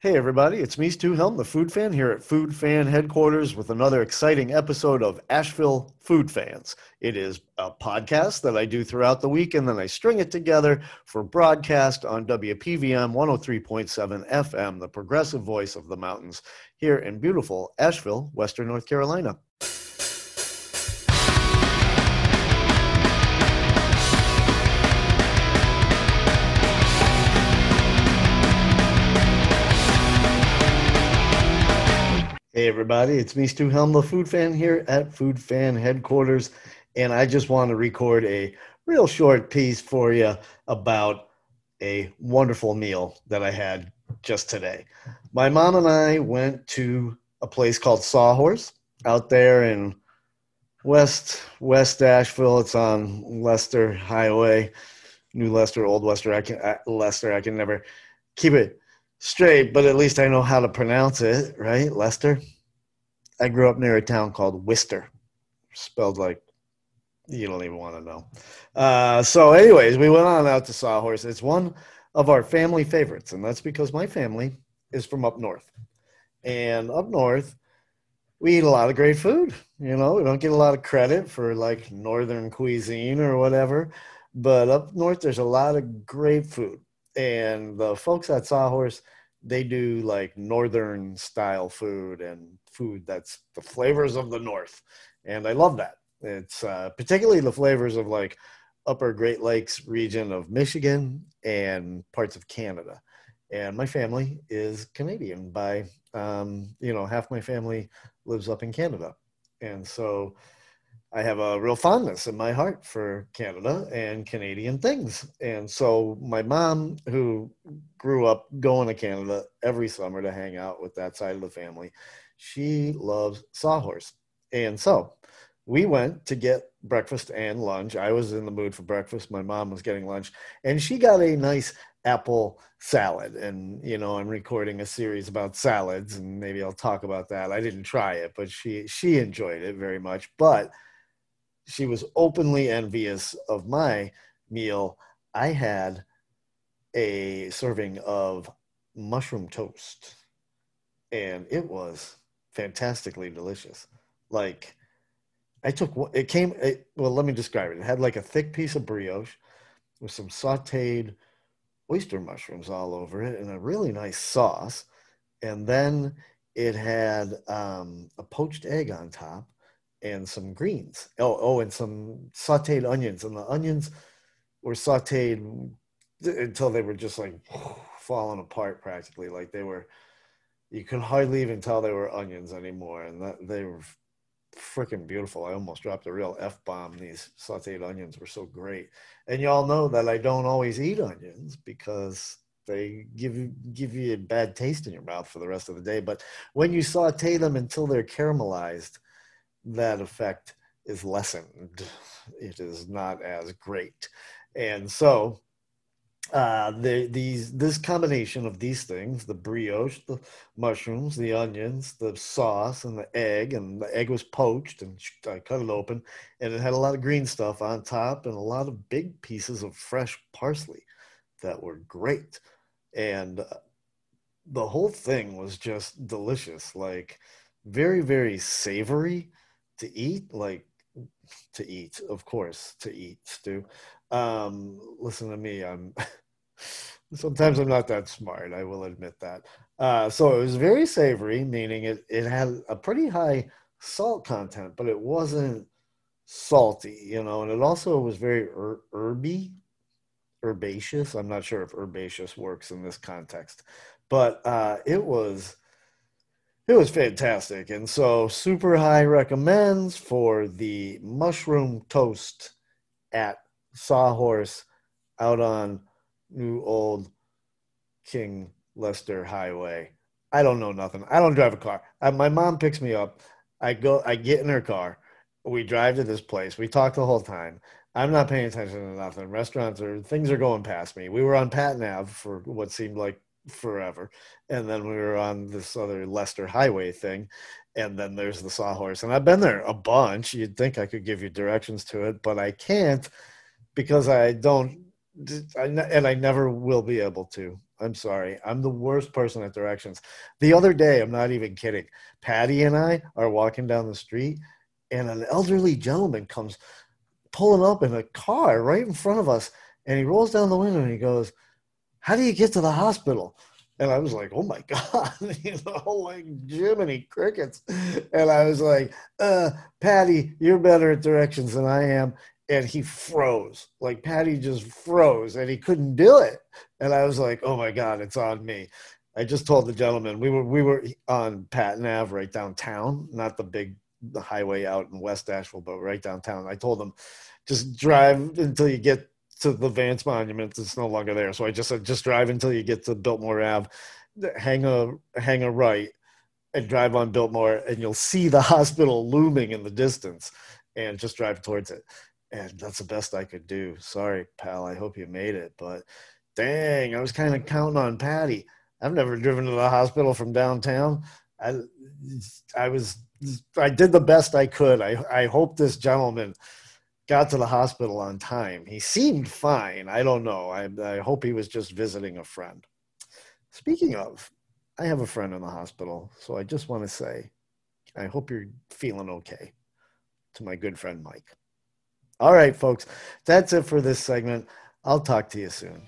Hey everybody, it's me, Stu Helm, the Food Fan, here at Food Fan headquarters with another exciting episode of Asheville Food Fans. It is a podcast that I do throughout the week and then I string it together for broadcast on WPVM 103.7 FM, the progressive voice of the mountains, here in beautiful Asheville, Western North Carolina. Everybody, it's me, Stu Helm, the Food Fan here at Food Fan headquarters, and I just want to record a real short piece for you about a wonderful meal that I had just today. My mom and I went to a place called Sawhorse out there in West West Asheville. It's on Lester Highway, New Lester, Old Lester. I can uh, Leicester. I can never keep it straight, but at least I know how to pronounce it, right? Leicester. I grew up near a town called Worcester, spelled like you don't even want to know. Uh, so, anyways, we went on out to Sawhorse. It's one of our family favorites, and that's because my family is from up north. And up north, we eat a lot of great food. You know, we don't get a lot of credit for like northern cuisine or whatever, but up north, there's a lot of great food and the folks at Sawhorse, they do like northern style food and food that's the flavors of the north, and I love that. It's uh, particularly the flavors of like upper Great Lakes region of Michigan and parts of Canada. And my family is Canadian by, um, you know, half my family lives up in Canada. And so I have a real fondness in my heart for Canada and Canadian things. And so my mom, who grew up going to Canada every summer to hang out with that side of the family, she loves Sawhorse. And so we went to get breakfast and lunch. I was in the mood for breakfast. My mom was getting lunch, and she got a nice apple salad. And, you know, I'm recording a series about salads, and maybe I'll talk about that. I didn't try it, but she she enjoyed it very much. But she was openly envious of my meal. I had a serving of mushroom toast, and it was fantastically delicious. Like, I took it came. It, well, let me describe it. It had like a thick piece of brioche with some sautéed oyster mushrooms all over it, and a really nice sauce. And then it had um, a poached egg on top and some greens. Oh, oh, and some sauteed onions. And the onions were sauteed until they were just like falling apart practically. Like they were, you could hardly even tell they were onions anymore. And that, they were freaking beautiful. I almost dropped a real F bomb. These sauteed onions were so great. And y'all know that I don't always eat onions because they give give you a bad taste in your mouth for the rest of the day. But when you saute them until they're caramelized, that effect is lessened. It is not as great. And so uh, the, these this combination of these things the brioche the mushrooms the onions the sauce and the egg and the egg was poached and i cut it open and it had a lot of green stuff on top and a lot of big pieces of fresh parsley that were great and uh, the whole thing was just delicious like very very savory to eat, like to eat, of course, to eat, Stu. Um, listen to me, I'm sometimes I'm not that smart, I will admit that. Uh, so it was very savory, meaning it, it had a pretty high salt content, but it wasn't salty, you know, and it also was very er- herby, herbaceous. I'm not sure if herbaceous works in this context, but uh, it was it was fantastic. And so, super high recommends for the mushroom toast at Sawhorse out on New Old King Lester Highway. I don't know nothing. I don't drive a car. I, my mom picks me up. I go. I get in her car. We drive to this place. We talk the whole time. I'm not paying attention to nothing. Restaurants are things are going past me. We were on Patton Ave for what seemed like forever. And then we were on this other Lester Highway thing. And then there's the Sawhorse. And I've been there a bunch. You'd think I could give you directions to it, but I can't because I don't and I never will be able to. I'm sorry. I'm the worst person at directions. The other day, I'm not even kidding. Patty and I are walking down the street, and an elderly gentleman comes pulling up in a car right in front of us, and he rolls down the window and he goes, "How do you get to the hospital?" And I was like, "Oh my god!" you know, like Jiminy crickets. And I was like, "Uh, Patty, you're better at directions than I am." And he froze. Like Patty just froze and he couldn't do it. And I was like, oh my God, it's on me. I just told the gentleman we were we were on Patton Ave right downtown, not the big the highway out in West Asheville, but right downtown. I told him just drive until you get to the Vance Monument. It's no longer there. So I just said just drive until you get to Biltmore Ave, hang a hang a right and drive on Biltmore and you'll see the hospital looming in the distance and just drive towards it and that's the best I could do. Sorry, pal. I hope you made it, but dang, I was kind of counting on Patty. I've never driven to the hospital from downtown. I, I was, I did the best I could. I, I hope this gentleman got to the hospital on time. He seemed fine. I don't know. I, I hope he was just visiting a friend. Speaking of, I have a friend in the hospital, so I just want to say, I hope you're feeling okay. To my good friend Mike. All right, folks, that's it for this segment. I'll talk to you soon.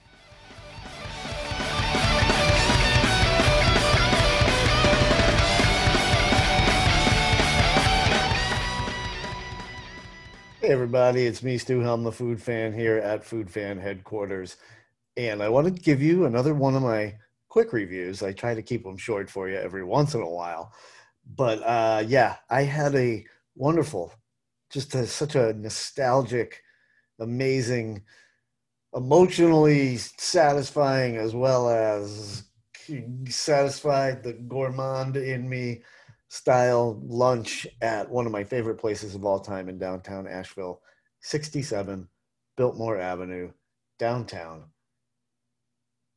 Hey, everybody, it's me, Stu Helm, the food fan here at Food Fan headquarters. And I wanted to give you another one of my quick reviews. I try to keep them short for you every once in a while. But uh, yeah, I had a wonderful just a, such a nostalgic, amazing, emotionally satisfying as well as satisfied the gourmand in me style lunch at one of my favorite places of all time in downtown Asheville, 67 Biltmore Avenue, downtown,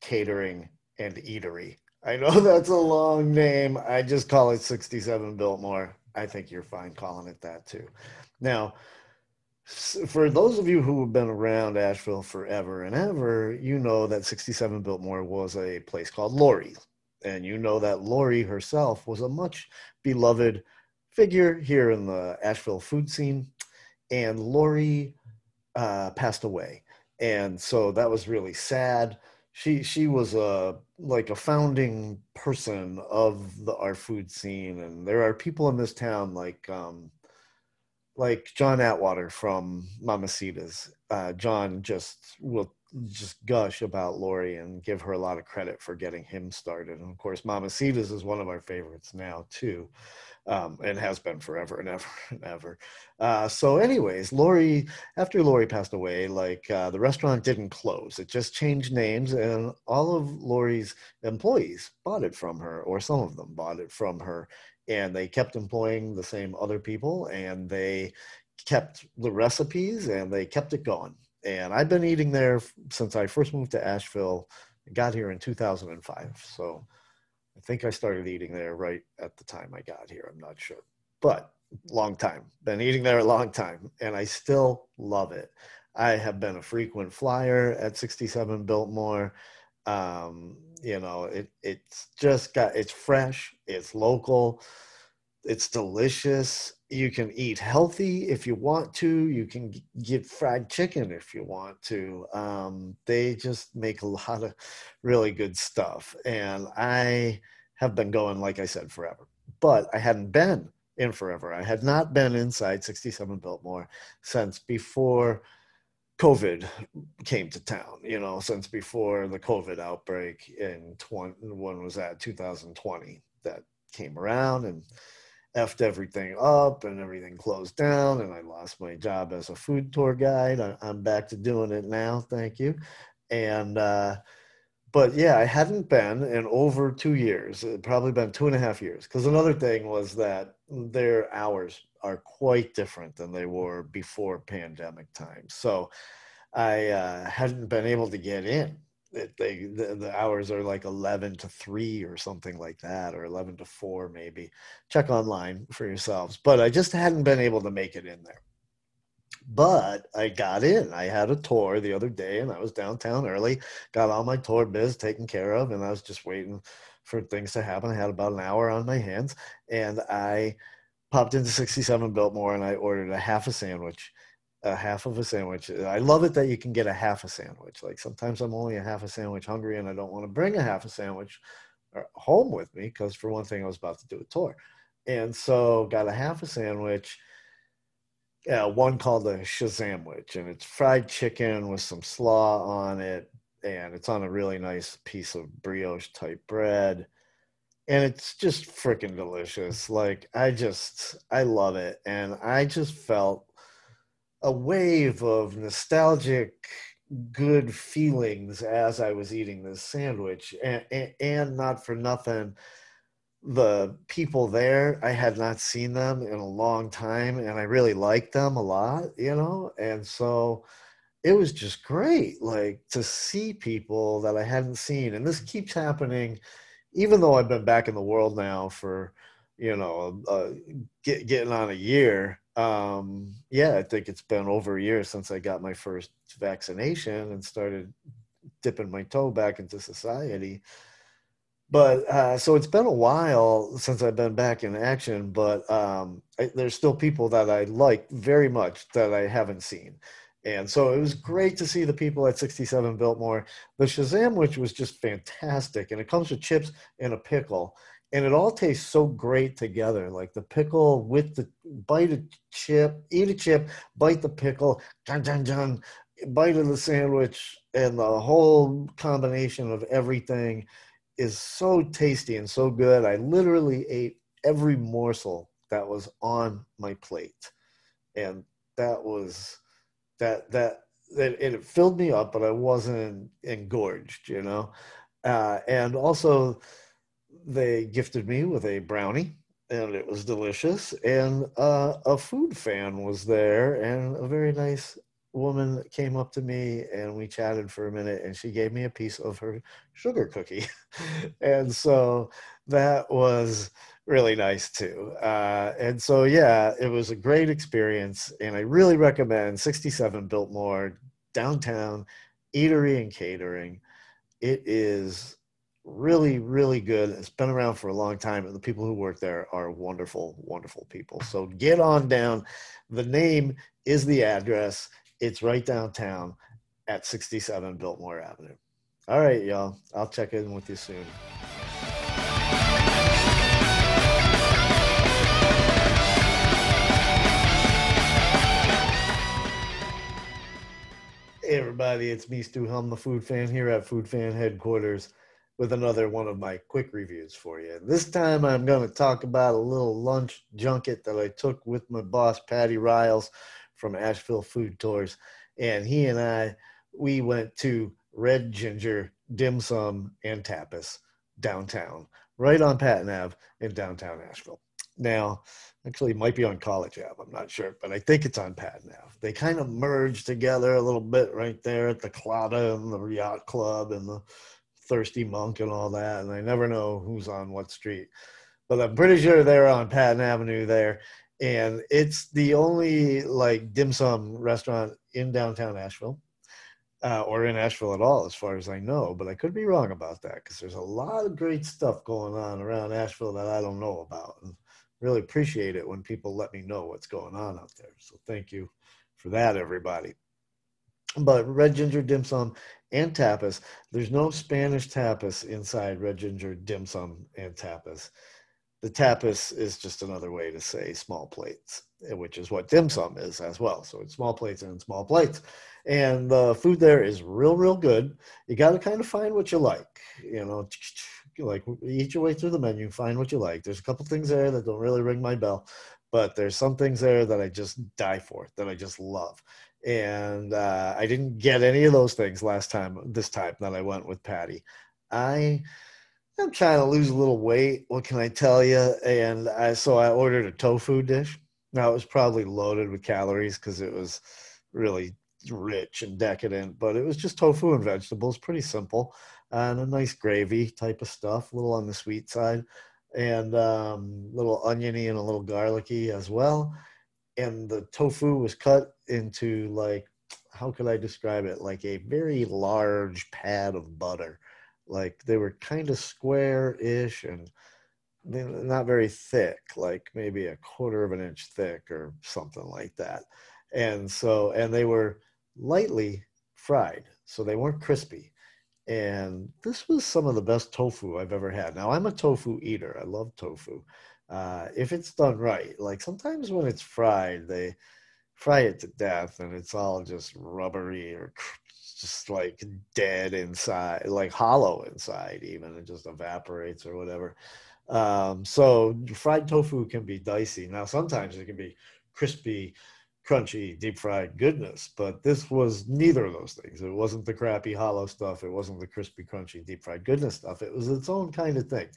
catering and eatery. I know that's a long name. I just call it 67 Biltmore. I think you're fine calling it that too. Now, for those of you who have been around Asheville forever and ever, you know that 67 Biltmore was a place called Laurey. And you know that Laurey herself was a much beloved figure here in the Asheville food scene. And Laurey uh, passed away. And so that was really sad. She she was a like a founding person of the our food scene, and there are people in this town like um, like John Atwater from Mamacita's. Uh, John just will just gush about Laurey and give her a lot of credit for getting him started. And of course, Mamacita's is one of our favorites now too, um, and has been forever and ever and ever. Uh, so, anyways, Laurey, after Laurey passed away, like uh, the restaurant didn't close; it just changed names, and all of Laurey's employees bought it from her, or some of them bought it from her, and they kept employing the same other people and they kept the recipes and they kept it going and i've been eating there since i first moved to asheville got here in 2005 so i think i started eating there right at the time i got here. I'm not sure. But long time. Been eating there a long time and i still love it. I have been a frequent flyer at 67 biltmore. Um, you know, it it's just got it's fresh, it's local, it's delicious. You can eat healthy if you want to. You can get fried chicken if you want to. Um, they just make a lot of really good stuff, and I have been going, like I said, forever. But I hadn't been in forever. I had not been inside 67 Biltmore since before COVID came to town, you know, since before the COVID outbreak in 20, when was that, 2020, that came around and effed everything up and everything closed down and I lost my job as a food tour guide. I, am back to doing it now, thank you. And, uh, but yeah, I hadn't been in over two years, it probably been two and a half years. Because another thing was that their hours are quite different than they were before pandemic times. So I uh, hadn't been able to get in. It, they the, the, hours are like 11 to 3 or something like that or 11 to 4 maybe check online for yourselves but i just hadn't been able to make it in there but I got in. I had a tour the other day and I was downtown early, got all my tour biz taken care of, and I was just waiting for things to happen. I had about an hour on my hands and I popped into 67 Biltmore and I ordered a half a sandwich. A half of a sandwich. I love it that you can get a half a sandwich. Like sometimes I'm only a half a sandwich hungry and I don't want to bring a half a sandwich uh, home with me because, for one thing, I was about to do a tour. And so got a half a sandwich uh, one called a Shazamwich, and it's fried chicken with some slaw on it, and it's on a really nice piece of brioche type bread, and it's just freaking delicious. Like I just, I love it, and I just felt a wave of nostalgic good feelings as I was eating this sandwich, and, and, and not for nothing the people there i had not seen them in a long time and i really liked them a lot you know? And so it was just great like to see people that i hadn't seen and this keeps happening even though i've been back in the world now for you know uh, get, getting on a year um yeah i think it's been over a year since i got my first vaccination and started dipping my toe back into society but uh, so it's been a while since I've been back in action, but um, I, there's still people that I like very much that I haven't seen. And so it was great to see the people at 67 Biltmore. The Shazam, which was just fantastic. And it comes with chips and a pickle. And it all tastes so great together. Like the pickle with the bite a chip, eat a chip, bite the pickle, dun, dun, dun, bite of the sandwich, and the whole combination of everything is so tasty and so good. I literally ate every morsel that was on my plate. And that was that that that it filled me up, but I wasn't engorged, you know. Uh, and also, they gifted me with a brownie, and it was delicious. And uh, a food fan was there, and a very nice woman came up to me and we chatted for a minute and she gave me a piece of her sugar cookie and so that was really nice too uh, and so yeah it was a great experience and i really recommend 67 biltmore downtown eatery and catering it is really really good it's been around for a long time and the people who work there are wonderful wonderful people so get on down the name is the address it's right downtown at 67 Biltmore Avenue. All right, y'all. I'll check in with you soon. Hey everybody, it's me, Stu Helm, the food fan here at Food Fan Headquarters with another one of my quick reviews for you. This time I'm going to talk about a little lunch junket that I took with my boss, Patty Riles from Asheville Food Tours, and he and I we went to Red Ginger Dim Sum and Tapas downtown, right on Patton Ave in downtown Asheville. Now, actually, might be on College Ave. I'm not sure, but I think it's on Patton Ave. They kind of merge together a little bit right there at the Claddagh and the Yacht Club and the Thirsty Monk and all that. And I never know who's on what street, but I'm pretty sure they're on Patton Avenue there and it's the only like dim sum restaurant in downtown Asheville. Uh, or in Asheville at all, as far as I know, but I could be wrong about that because there's a lot of great stuff going on around Asheville that I don't know about. And really appreciate it when people let me know what's going on out there. So thank you for that, everybody. But Red Ginger Dim Sum and Tapas, there's no Spanish tapas inside Red Ginger Dim Sum and Tapas the tapas is just another way to say small plates, eh, which is what dim sum is as well. So it's small plates and small plates. And the food there is real, real good. You got to kind of find what you like, you know, like eat your way through the menu, find what you like. There's a couple things there that don't really ring my bell, but there's some things there that I just die for, that I just love. And uh, I didn't get any of those things last time, this time that I went with Patty. I I'm trying to lose a little weight. What can I tell you? And I so I ordered a tofu dish. Now it was probably loaded with calories because it was really rich and decadent, but it was just tofu and vegetables, pretty simple, and a nice gravy type of stuff, a little on the sweet side, and um, a little oniony and a little garlicky as well. And the tofu was cut into like how could I describe it? Like a very large pad of butter. Like they were kind of square-ish and not very thick, like maybe a quarter of an inch thick or something like that. And so, and they were lightly fried, so they weren't crispy. And this was some of the best tofu I've ever had. Now, I'm a tofu eater. I love tofu. Uh, if it's done right, like sometimes when it's fried, they fry it to death and it's all just rubbery or just like dead inside, like hollow inside, even it just evaporates or whatever. Um, so fried tofu can be dicey. Now, sometimes it can be crispy, crunchy, deep fried goodness, but this was neither of those things. It wasn't the crappy hollow stuff. It wasn't the crispy, crunchy, deep fried goodness stuff. It was its own kind of thing.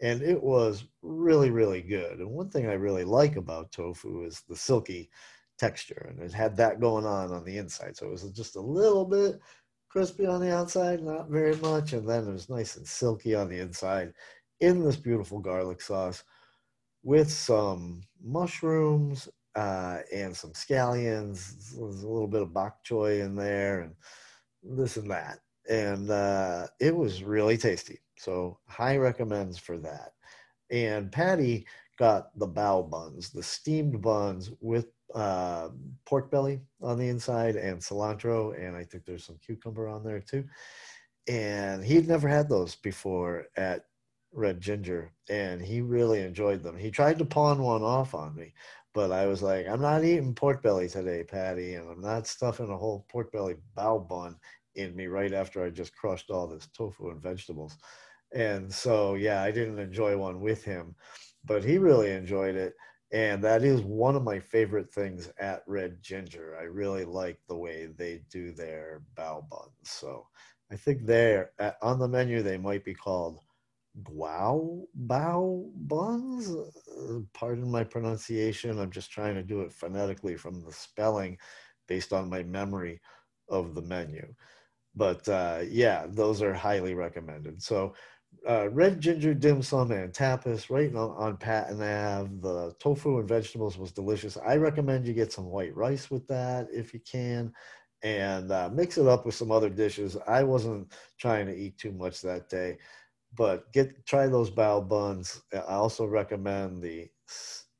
And it was really, really good. And one thing I really like about tofu is the silky texture and it had that going on on the inside so it was just a little bit crispy on the outside not very much and then it was nice and silky on the inside in this beautiful garlic sauce with some mushrooms uh, and some scallions there's a little bit of bok choy in there and this and that and uh, it was really tasty so high recommends for that and patty got the bao buns the steamed buns with uh, pork belly on the inside and cilantro, and I think there's some cucumber on there too. And he'd never had those before at Red Ginger, and he really enjoyed them. He tried to pawn one off on me, but I was like, I'm not eating pork belly today, Patty, and I'm not stuffing a whole pork belly bao bun in me right after I just crushed all this tofu and vegetables. And so, yeah, I didn't enjoy one with him, but he really enjoyed it and that is one of my favorite things at Red Ginger. I really like the way they do their bao buns. So I think they're uh, on the menu. They might be called guao bao buns. Uh, pardon my pronunciation. I'm just trying to do it phonetically from the spelling, based on my memory of the menu. But uh, yeah, those are highly recommended. So uh, red ginger dim sum and tapas right on, on Patton Ave. The tofu and vegetables was delicious. I recommend you get some white rice with that if you can and uh, mix it up with some other dishes. I wasn't trying to eat too much that day, but get try those bao buns. I also recommend the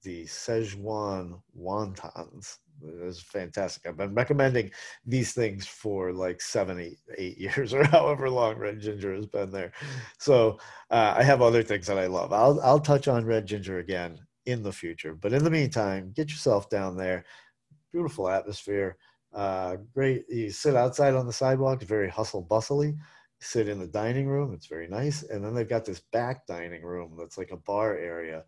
the Szechuan wontons. It's fantastic. I've been recommending these things for like seven, eight, eight years or however long Red Ginger has been there. So uh, I have other things that I love. I'll I'll touch on Red Ginger again in the future. But in the meantime, get yourself down there. Beautiful atmosphere. Uh, great. You sit outside on the sidewalk. Very hustle bustly. Sit in the dining room. It's very nice. And then they've got this back dining room that's like a bar area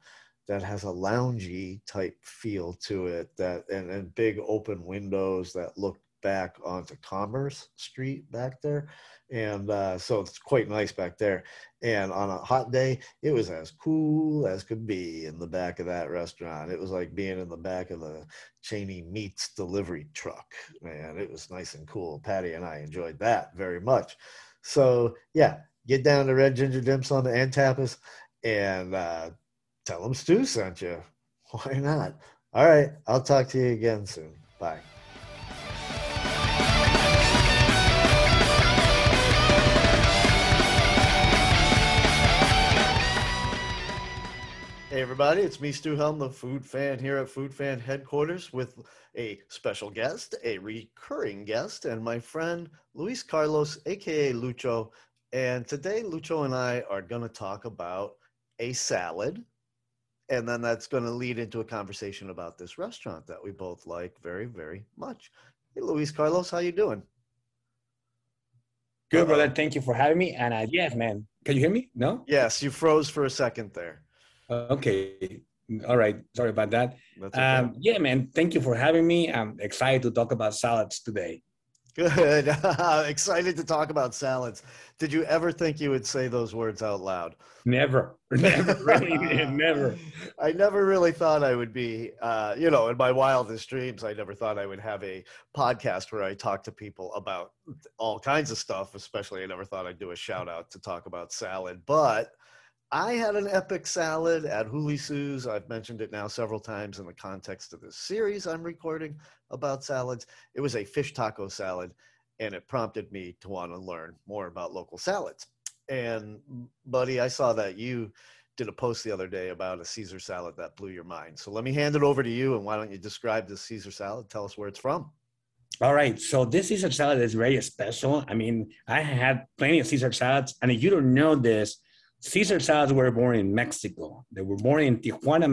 that has a loungy type feel to it that and, and big open windows that look back onto commerce street back there and uh, so it's quite nice back there and on a hot day it was as cool as could be in the back of that restaurant it was like being in the back of the cheney meats delivery truck man it was nice and cool patty and i enjoyed that very much so yeah get down to red ginger dim sum and tapas and uh, tell them Stu sent you. Why not? All right. I'll talk to you again soon. Bye. Hey everybody, it's me, Stu Helm, the food fan here at Food Fan Headquarters with a special guest, a recurring guest, and my friend Luis Carlos, aka Lucho. And today, Lucho and I are going to talk about a salad and then that's going to lead into a conversation about this restaurant that we both like very very much. Hey luis carlos how you doing? Good brother. Thank you for having me and uh, yes man. Can you hear me? No? Yes you froze for a second there. Okay all right sorry about that okay. um, yeah man thank you for having me i'm excited to talk about salads today Good. Excited to talk about salads. Did you ever think you would say those words out loud? Never. Never. really, never. I never really thought I would be, uh, you know, in my wildest dreams, I never thought I would have a podcast where I talk to people about all kinds of stuff, especially I never thought I'd do a shout out to talk about salad. But I had an epic salad at Huli Sue's. I've mentioned it now several times in the context of this series I'm recording about salads. It was a fish taco salad, and it prompted me to want to learn more about local salads. And, buddy, I saw that you did a post the other day about a Caesar salad that blew your mind. So let me hand it over to you, and why don't you describe this Caesar salad? Tell us where it's from. All right. So this Caesar salad is very special. I mean, I had plenty of Caesar salads, and if you don't know this, Caesar salads were born in Mexico. They were born in Tijuana,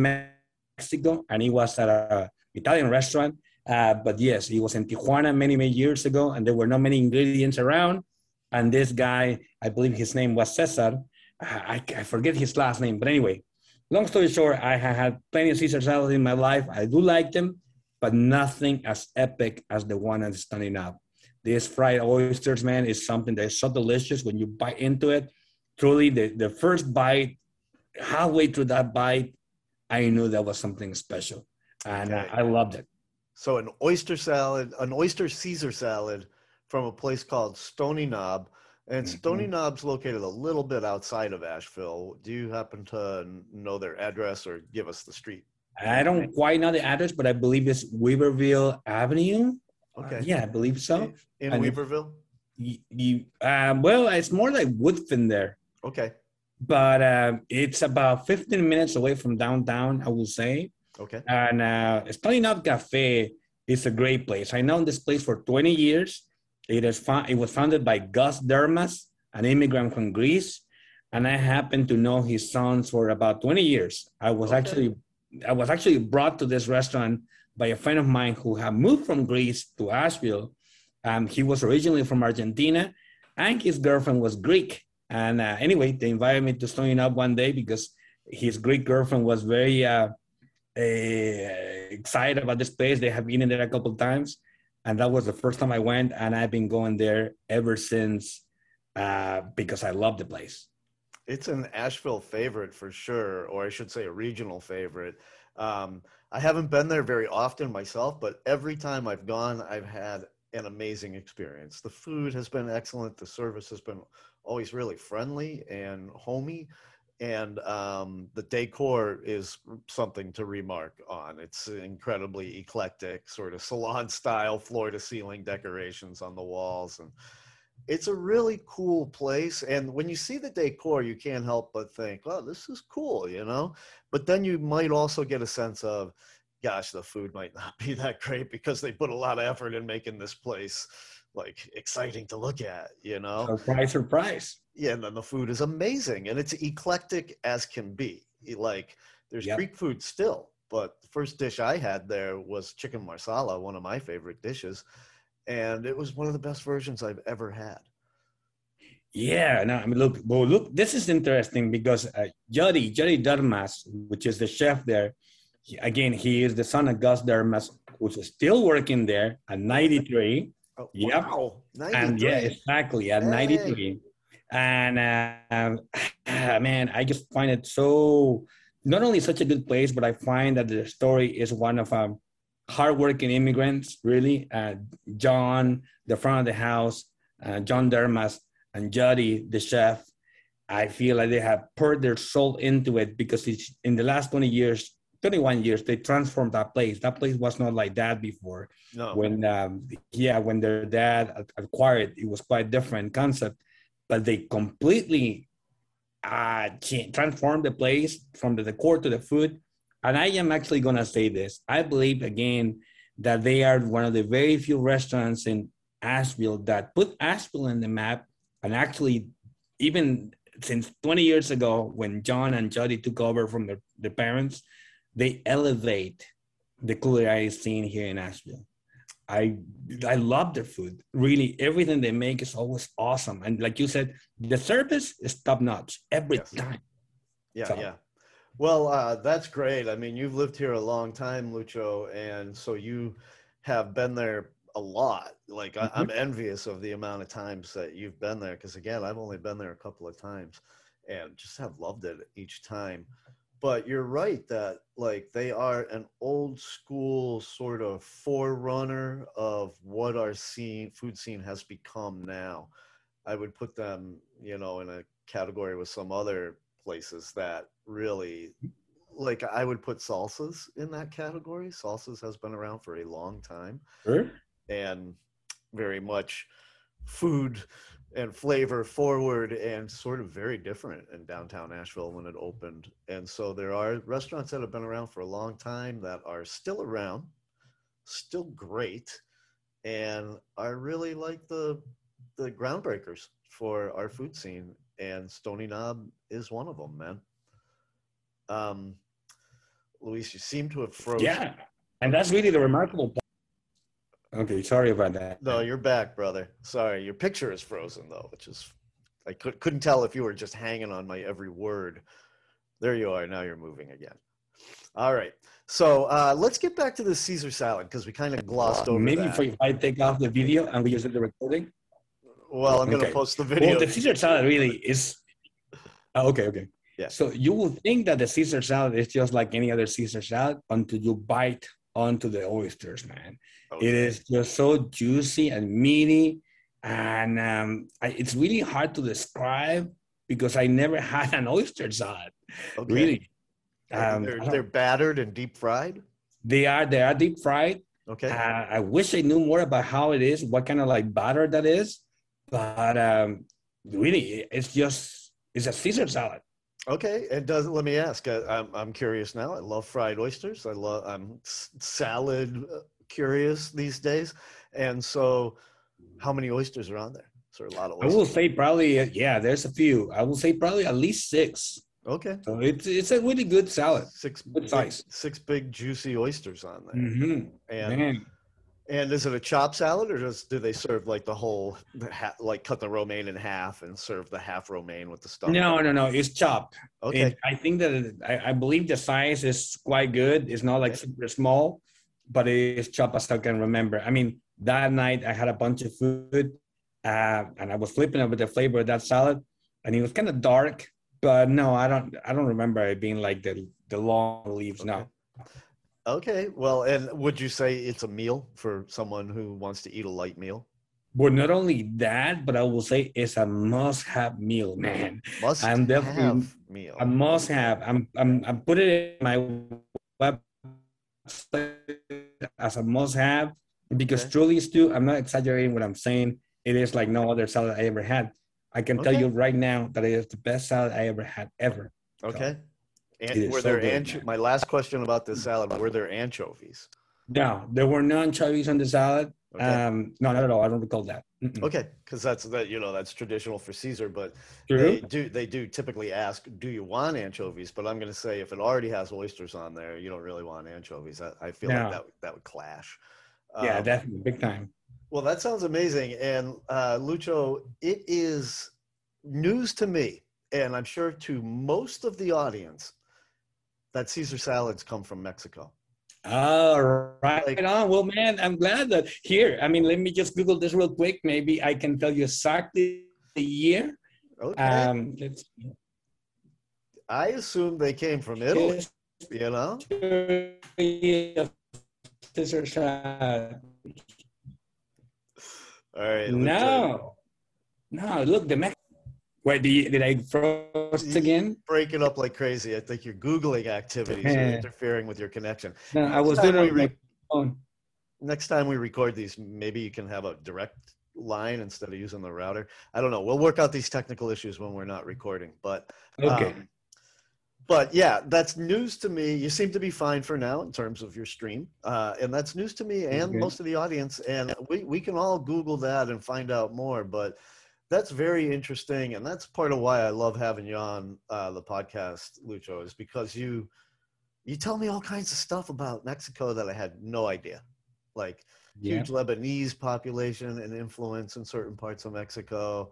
Mexico, and it was at an Italian restaurant. Uh, but yes, it was in Tijuana many, many years ago, and there were not many ingredients around. And this guy, I believe his name was Cesar. I, I forget his last name, but anyway, long story short, I have had plenty of Caesar salads in my life. I do like them, but nothing as epic as the one that's standing up. This fried oysters, man, is something that is so delicious when you bite into it truly the, the first bite, halfway through that bite, I knew that was something special. And okay. I, I loved it. So an oyster salad, an oyster Caesar salad from a place called Stoney Knob. And mm-hmm. Stoney Knob's located a little bit outside of Asheville. Do you happen to know their address or give us the street? I don't quite know the address, but I believe it's Weaverville Avenue. Okay. Uh, yeah, I believe so. In and Weaverville? You, you um, well, it's more like Woodfin there. Okay. But uh, it's about 15 minutes away from downtown, I will say. Okay. And uh, Knob Cafe is a great place. I know this place for 20 years. It, is fo- it was founded by Gus Dermas, an immigrant from Greece. And I happened to know his sons for about 20 years. I was okay. actually I was actually brought to this restaurant by a friend of mine who had moved from Greece to Asheville. Um, he was originally from Argentina, and his girlfriend was Greek. And uh, anyway, they invited me to Stoney Knob one day because his Greek girlfriend was very uh, uh, excited about this place. They have been in there a couple times. And that was the first time I went. And I've been going there ever since uh, because I love the place. It's an Asheville favorite for sure, or I should say a regional favorite. Um, I haven't been there very often myself, but every time I've gone, I've had an amazing experience. The food has been excellent. The service has been always really friendly and homey. And um, the decor is something to remark on. It's incredibly eclectic, sort of salon style, floor to ceiling decorations on the walls. And it's a really cool place. And when you see the decor, you can't help but think, oh, this is cool, you know? But then you might also get a sense of, gosh, the food might not be that great because they put a lot of effort in making this place like exciting to look at, you know? Surprise, surprise. Yeah, and then the food is amazing and it's eclectic as can be. Like there's yep. Greek food still, but the first dish I had there was chicken marsala, one of my favorite dishes, and it was one of the best versions I've ever had. Yeah, no, I mean, look, well, look, this is interesting because uh, Jody, Jody Dermas, which is the chef there, he, again, he is the son of Gus Dermas, who's still working there at 93. Oh, yep. Wow. 93. And yeah, exactly, at hey. 93. And uh, man, I just find it so, not only such a good place, but I find that the story is one of um, hardworking immigrants, really. Uh, John, the front of the house, uh, John Dermas, and Jody, the chef. I feel like they have poured their soul into it because it's in the last 20 years, 21 years, they transformed that place. That place was not like that before. No. When, um, yeah, when their dad acquired, it was quite different concept, but they completely uh, transformed the place from the decor to the food. And I am actually going to say this. I believe again that they are one of the very few restaurants in Asheville that put Asheville in the map and actually even since 20 years ago when John and Jody took over from their, their parents, they elevate the culinary scene here in Asheville. I I love their food. Really, everything they make is always awesome. And like you said, the service is top notch every yes. time. Yeah, so. yeah. Well, uh, that's great. I mean, you've lived here a long time, Lucho, and so you have been there a lot. Like mm-hmm. I, am envious of the amount of times that you've been there, because again, I've only been there a couple of times, and just have loved it each time but you're right that like they are an old school sort of forerunner of what our scene food scene has become now i would put them you know in a category with some other places that really like I would put salsas in that category. Salsas has been around for a long time Sure. and very much food and flavor forward and sort of very different in downtown Asheville when it opened. And so there are restaurants that have been around for a long time that are still around, still great, and are really like the the groundbreakers for our food scene. And Stoney Knob is one of them, man. Um, Luis, you seem to have frozen. Yeah, and that's really the remarkable. Okay, sorry about that. No, you're back, brother. Sorry, your picture is frozen though, which is I could, couldn't tell if you were just hanging on my every word. There you are. Now you're moving again. All right. So uh, let's get back to the Caesar salad because we kind of glossed over Maybe that. if I take off the video and we just do the recording. well, I'm going to post the video. Well, the Caesar salad really is. Oh, okay, okay. Yeah. So you would think that the Caesar salad is just like any other Caesar salad until you bite onto the oysters, man. Okay. It is just so juicy and meaty, and um, I, it's really hard to describe because I never had an oyster salad. Okay. Really, um, they're, they're battered and deep fried. they are they are deep fried. Okay. Uh, I wish I knew more about how it is, what kind of like batter that is, but um, really, it's just it's a Caesar salad. Okay, and does let me ask. Uh, I'm I'm curious now. I love fried oysters. I love I'm s- salad uh, curious these days, and so how many oysters are on there? Is there a lot of I will say probably uh, yeah, there's a few. I will say probably at least six. Okay, So it's it's a really good salad. six Good big, size. six big juicy oysters on there. hmm And Man, and is it a chop salad or just do they serve like the whole the ha- like cut the romaine in half and serve the half romaine with the stuff? no, no, no, it's chopped. Okay. And I think that it- I, I believe the size is quite good. It's not like Okay. super small, but it is chopped as I can remember. I mean, that night I had a bunch of food, uh, and I was flipping over the flavor of that salad, and it was kind of dark. But no, I don't. I don't remember it being like the the long leaves. No. Okay. Well, and would you say it's a meal for someone who wants to eat a light meal? But not only that, but I will say it's a must-have meal, man. Must I'm definitely- have meal. A must-have. I'm I'm I'm putting it in my website as a must-have because Okay. truly, Stu, I'm not exaggerating what I'm saying. It is like no other salad I ever had. I can tell you right now that it is the best salad I ever had ever. Okay. It And were so there good, ancho- my last question about this salad? Were there anchovies? No, there were no anchovies on the salad. Okay. Um, no, not at all. I don't recall that. Mm-mm. Okay, because that's that you know that's traditional for Caesar, but True. they do they do typically ask, "Do you want anchovies?" But I'm going to say if it already has oysters on there, you don't really want anchovies. I, I feel No. like that that would clash. yeah, Um, definitely, big time. Well, that sounds amazing. And uh, Lucho, it is news to me, and I'm sure to most of the audience, that Caesar salads come from Mexico. All right Like- on. Well, man, I'm glad that here. I mean, let me just Google this real quick. Maybe I can tell you exactly the year. Okay. Um, let's I assume they came from Italy, you know? Caesar salad. All right. No, no. Look, the Mex. Wait, did, you, did I froze again? Break it up like crazy. I think your Googling activities are interfering with your connection. No, I was Next doing it we on my re- phone. Next time we record these, maybe you can have a direct line instead of using the router. I don't know. We'll work out these technical issues when we're not recording. But Okay. Um, but yeah, that's news to me. You seem to be fine for now in terms of your stream, uh, and that's news to me and Okay. most of the audience. And we we can all Google that and find out more. But that's very interesting, and that's part of why I love having you on uh, the podcast, Lucho, is because you you tell me all kinds of stuff about Mexico that I had no idea, like yeah. huge Lebanese population and influence in certain parts of Mexico.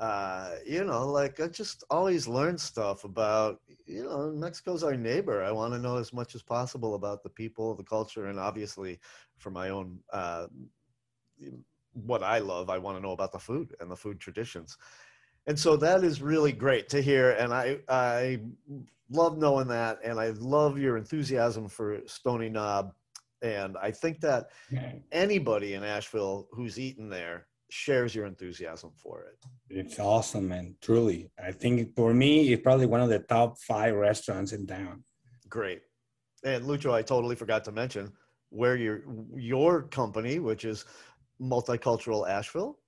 Uh, you know, like I just always learn stuff about, you know, Mexico's our neighbor. I want to know as much as possible about the people, the culture, and obviously for my own, uh, what I love, I want to know about the food and the food traditions. And so that is really great to hear. And I, I love knowing that. And I love your enthusiasm for Stoney Knob. And I think that anybody in Asheville who's eaten there shares your enthusiasm for it. It's awesome, man. Truly. I think for me, it's probably one of the top five restaurants in town. Great. And Lucho, I totally forgot to mention where your your company, which is Multicultural Asheville.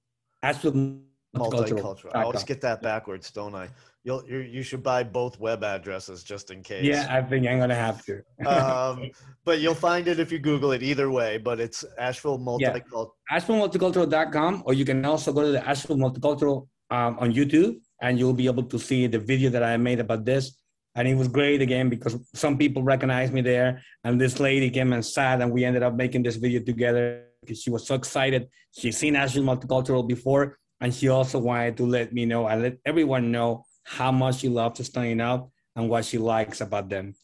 Asheville Multicultural. I always get that backwards, don't I? You'll, you you should buy both web addresses just in case. Yeah, I think I'm gonna have to. um, but you'll find it if you Google it either way. But it's Asheville Multicultural. Yeah. AshevilleMulticultural.com, or you can also go to the Asheville Multicultural um, on YouTube, and you'll be able to see the video that I made about this. And it was great again because some people recognized me there, and this lady came and sat, and we ended up making this video together because she was so excited. She's seen Asheville Multicultural before, and she also wanted to let me know and let everyone know how much she loves to Stoney Knob and what she likes about them.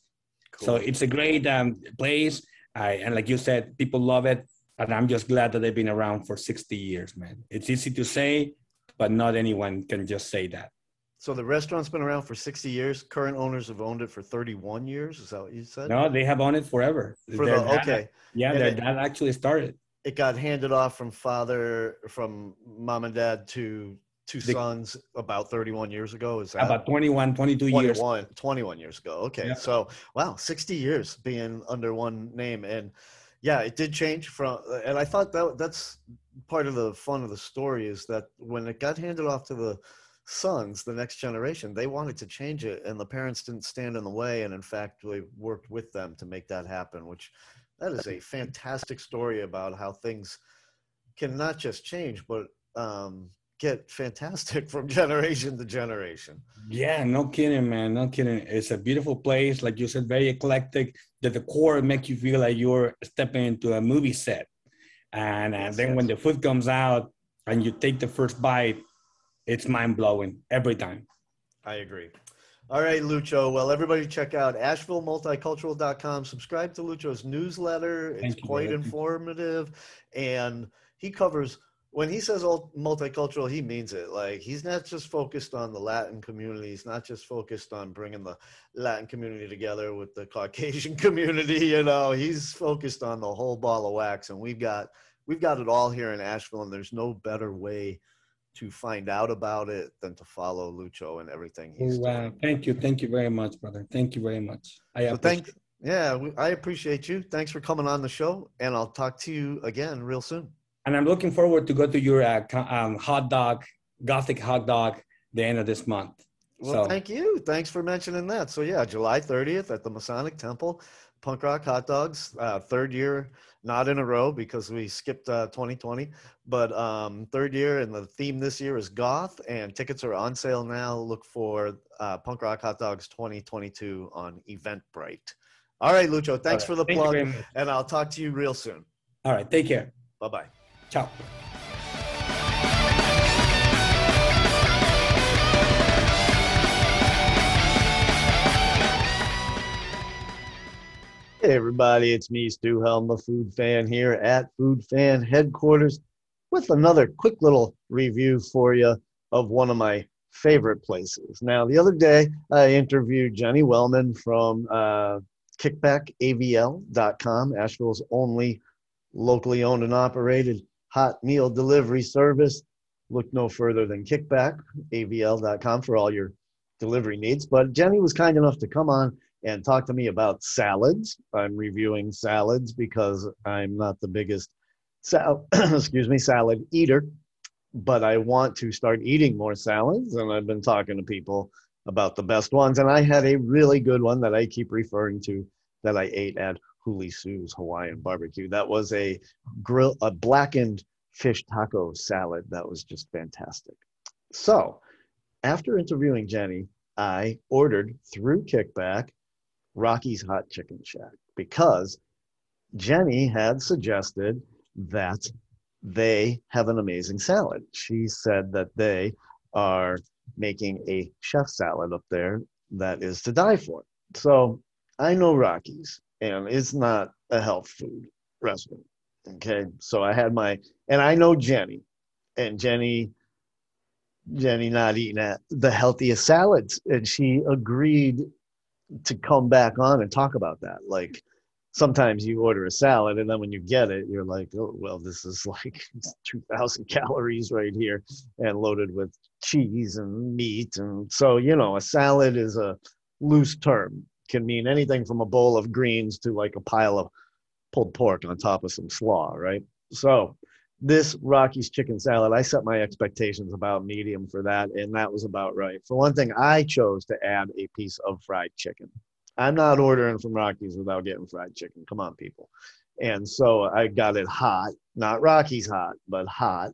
Cool. So it's a great um, place. I, and like you said, people love it. And I'm just glad that they've been around for 60 years, man. It's easy to say, but not anyone can just say that. So the restaurant's been around for 60 years. Current owners have owned it for 31 years. Is that what you said? No, they have owned it forever. For the, dad, okay. Yeah, and their it, dad actually started. It got handed off from father, from mom and dad to two sons about 31 years ago is that about 21 22 21, years 21 years ago okay yeah. so wow 60 years being under one name and yeah it did change from and i thought that that's part of the fun of the story is that when it got handed off to the sons the next generation they wanted to change it and the parents didn't stand in the way and in fact we worked with them to make that happen which that is a fantastic story about how things can not just change but um, get fantastic from generation to generation. Yeah, no kidding, man. No kidding. It's a beautiful place, like you said, very eclectic. That The decor make you feel like you're stepping into a movie set. And, and then when the food comes out and you take the first bite, it's mind blowing every time. I agree. All right, Lucho. Well, everybody check out AshevilleMulticultural.com. Subscribe to Lucho's newsletter. It's you, quite informative. And he covers when he says multicultural, he means it. Like he's not just focused on the Latin community. He's not just focused on bringing the Latin community together with the Caucasian community. You know, he's focused on the whole ball of wax, and we've got we've got it all here in Asheville. And there's no better way to find out about it than to follow Lucho and everything he's oh, wow. doing. Thank you, thank you very much, brother. Thank you very much. I so thank. Yeah, I appreciate you. Thanks for coming on the show, and I'll talk to you again real soon and I'm looking forward to go to your uh, um, hot dog, Gothic hot dog, the end of this month. Well, so. thank you. Thanks for mentioning that. So yeah, July 30th at the Masonic Temple, Punk Rock Hot Dogs, uh, third year, not in a row because we skipped uh, 2020, but um, third year, and the theme this year is goth, and tickets are on sale now. Look for uh, Punk Rock Hot Dogs 2022 on Eventbrite. All right, Lucho, thanks right. for the Thank plug, and I'll talk to you real soon. All right, take care. Bye bye. Ciao. Hey everybody, it's me, Stu Helm, the food fan here at Food Fan Headquarters with another quick little review for you of one of my favorite places. Now, the other day I interviewed Jenny Wellman from uh, kickbackavl.com, Asheville's only locally owned and operated hot meal delivery service. Look no further than kickbackavl.com for all your delivery needs. But Jenny was kind enough to come on and talk to me about salads. I'm reviewing salads because I'm not the biggest sal- excuse me salad eater, but I want to start eating more salads and I've been talking to people about the best ones and I had a really good one that I keep referring to that I ate at Huli Sue's Hawaiian barbecue. That was a grill, a blackened fish taco salad. That was just fantastic. So, after interviewing Jenny, I ordered through Kickback Rocky's Hot Chicken Shack because Jenny had suggested that they have an amazing salad. She said that they are making a chef salad up there that is to die for. So I know Rocky's and it's not a health food restaurant. Okay, so I had my, and I know Jenny, and Jenny, Jenny not eating at the healthiest salads, and she agreed to come back on and talk about that. Like sometimes you order a salad and then when you get it you're like oh well this is like 2000 calories right here and loaded with cheese and meat. And so you know a salad is a loose term. Can mean anything from a bowl of greens to like a pile of pulled pork on top of some slaw right? So this rocky's chicken salad i set my expectations about medium for that and that was about right for one thing i chose to add a piece of fried chicken I'm not ordering from Rocky's without getting fried chicken. Come on, people. And so I got it hot, not Rocky's hot, but hot,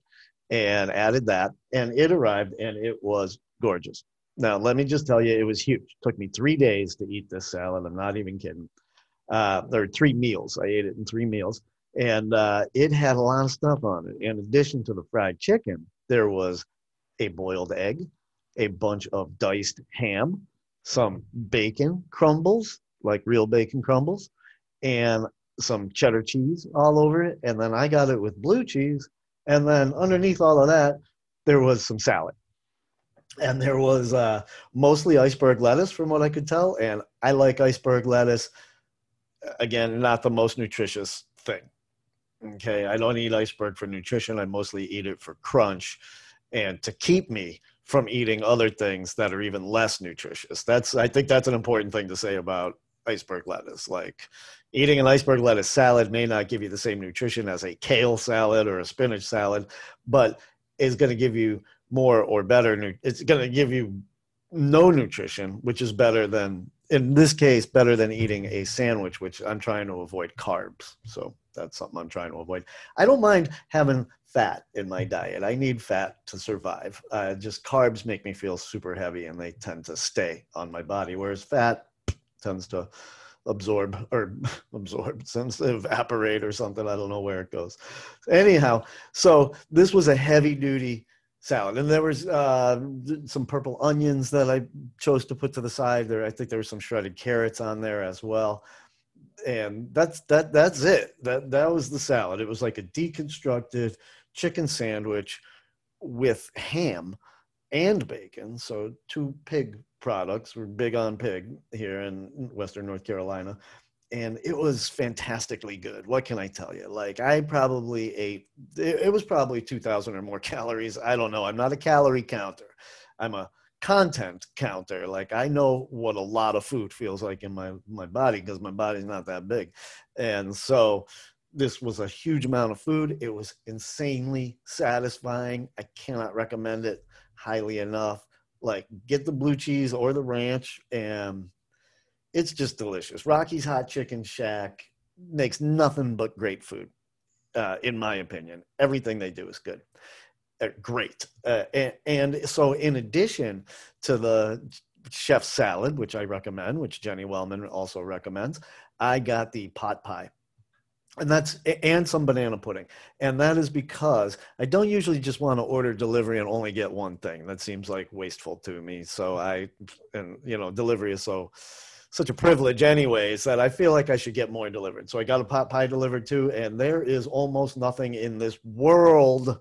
and added that. And it arrived and it was gorgeous. Now, let me just tell you, it was huge. It took me three days to eat this salad. I'm not even kidding. Uh, there were three meals. I ate it in three meals. And uh, it had a lot of stuff on it. In addition to the fried chicken, there was a boiled egg, a bunch of diced ham, some bacon crumbles, like real bacon crumbles, and some cheddar cheese all over it. And then I got it with blue cheese. And then underneath all of that, there was some salad. And there was uh, mostly iceberg lettuce, from what I could tell. And I like iceberg lettuce. Again, not the most nutritious thing. Okay, I don't eat iceberg for nutrition. I mostly eat it for crunch and to keep me from eating other things that are even less nutritious. That's I think that's an important thing to say about iceberg lettuce. Like eating an iceberg lettuce salad may not give you the same nutrition as a kale salad or a spinach salad, but is going to give you more or better. It's going to give you no nutrition, which is better than in this case better than eating a sandwich, which I'm trying to avoid carbs. So that's something I'm trying to avoid. I don't mind having fat in my diet. I need fat to survive. Uh, just carbs make me feel super heavy and they tend to stay on my body, whereas fat tends to absorb or absorb to evaporate or something. I don't know where it goes. Anyhow, so this was a heavy duty salad and there was uh, some purple onions that I chose to put to the side there. I think there were some shredded carrots on there as well and that's that that's it that that was the salad it was like a deconstructed chicken sandwich with ham and bacon. So two pig products. We're big on pig here in Western North Carolina. And it was fantastically good. What can I tell you? Like I probably ate it was probably 2000 or more calories. I don't know. I'm not a calorie counter. I'm a content counter. Like I know what a lot of food feels like in my my body because my body's not that big. And so this was a huge amount of food. It was insanely satisfying. I cannot recommend it highly enough. Like, get the blue cheese or the ranch, and it's just delicious. Rocky's Hot Chicken Shack makes nothing but great food, uh, in my opinion. Everything they do is good. Uh, great. Uh, and, and so, in addition to the chef salad, which I recommend, which Jenny Wellman also recommends, I got the pot pie. And that's and some banana pudding. And that is because i don't usually just want to order delivery and only get one thing. That seems like wasteful to me. So i and you know delivery is so such a privilege anyways that i feel like i should get more delivered. So i got a pot pie delivered too and there is almost nothing in this world